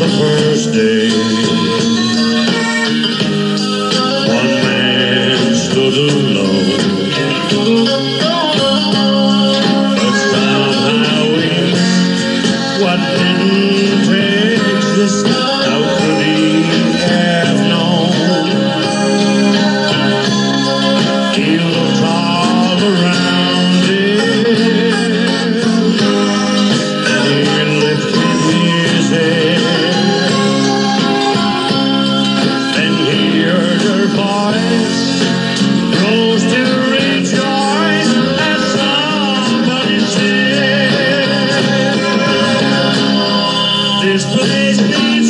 the first day. Please.